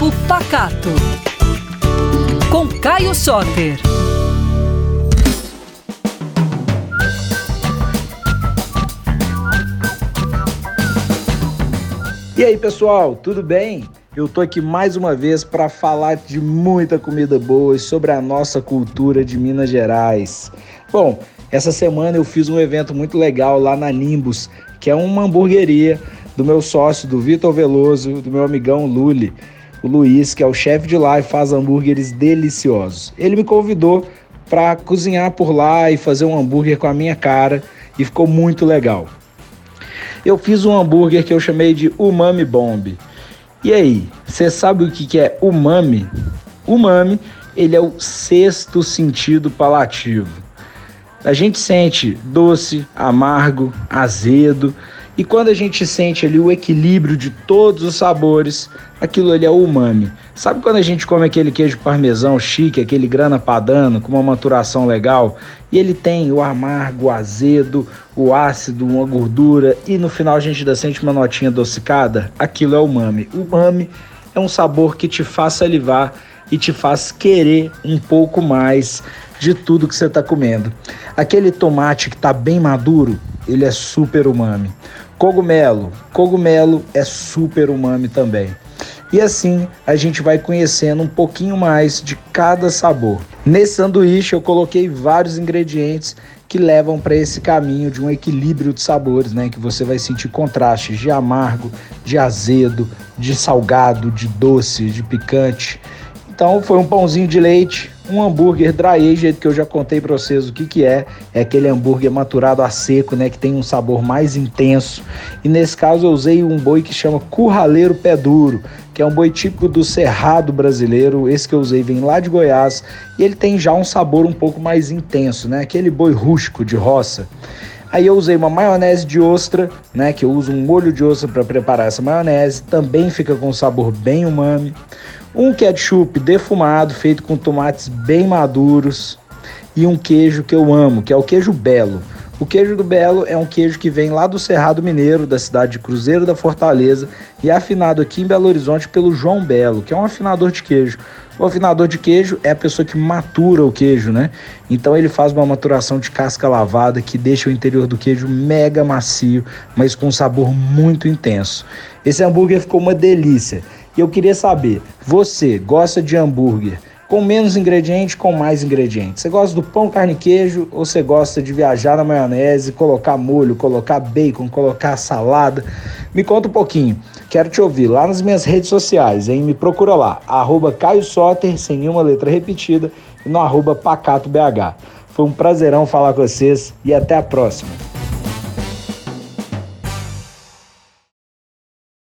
Papo Pacato. Com Caio Soter. E aí, pessoal, tudo bem? Eu tô aqui mais uma vez para falar de muita comida boa e sobre a nossa cultura de Minas Gerais. Bom, essa semana eu fiz um evento muito legal lá na Nimbus, que é uma hamburgueria do meu sócio, do Vitor Veloso, do meu amigão Luli, o Luiz, que é o chefe de lá e faz hambúrgueres deliciosos. Ele me convidou para cozinhar por lá e fazer um hambúrguer com a minha cara e ficou muito legal. Eu fiz um hambúrguer que eu chamei de Umami Bomb. E aí, você sabe o que é umami? Umami, ele é o sexto sentido palativo. A gente sente doce, amargo, azedo, e quando a gente sente ali o equilíbrio de todos os sabores, aquilo ali é umami. Sabe quando a gente come aquele queijo parmesão chique, aquele grana padano com uma maturação legal, e ele tem o amargo, o azedo, o ácido, uma gordura e no final a gente ainda sente uma notinha adocicada? Aquilo é umami. Umami é um sabor que te faz salivar e te faz querer um pouco mais de tudo que você está comendo. Aquele tomate que está bem maduro, ele é super umami. Cogumelo, cogumelo é super umami também. E assim a gente vai conhecendo um pouquinho mais de cada sabor. Nesse sanduíche eu coloquei vários ingredientes que levam para esse caminho de um equilíbrio de sabores, né? Que você vai sentir contrastes de amargo, de azedo, de salgado, de doce, de picante. Então foi um pãozinho de leite, um hambúrguer dry aged que eu já contei para vocês o que que é. É aquele hambúrguer maturado a seco, né, que tem um sabor mais intenso. E nesse caso eu usei um boi que chama curraleiro pé duro, que é um boi típico do cerrado brasileiro. Esse que eu usei vem lá de Goiás e ele tem já um sabor um pouco mais intenso, né? Aquele boi rústico de roça. Aí eu usei uma maionese de ostra, né? Que eu uso um molho de ostra para preparar essa maionese. Também fica com um sabor bem umami um ketchup defumado feito com tomates bem maduros e um queijo que eu amo, que é o queijo Belo. O queijo do Belo é um queijo que vem lá do Cerrado Mineiro, da cidade de Cruzeiro da Fortaleza, e é afinado aqui em Belo Horizonte pelo João Belo, que é um afinador de queijo. O afinador de queijo é a pessoa que matura o queijo, né? Então ele faz uma maturação de casca lavada que deixa o interior do queijo mega macio, mas com um sabor muito intenso. Esse hambúrguer ficou uma delícia. E eu queria saber, você gosta de hambúrguer com menos ingredientes, com mais ingredientes? Você gosta do pão, carne e queijo ou você gosta de viajar na maionese, colocar molho, colocar bacon, colocar salada? Me conta um pouquinho. Quero te ouvir lá nas minhas redes sociais, hein? Me procura lá, arroba Caio Soter, sem nenhuma letra repetida, e no arroba PacatoBH. Foi um prazerão falar com vocês e até a próxima.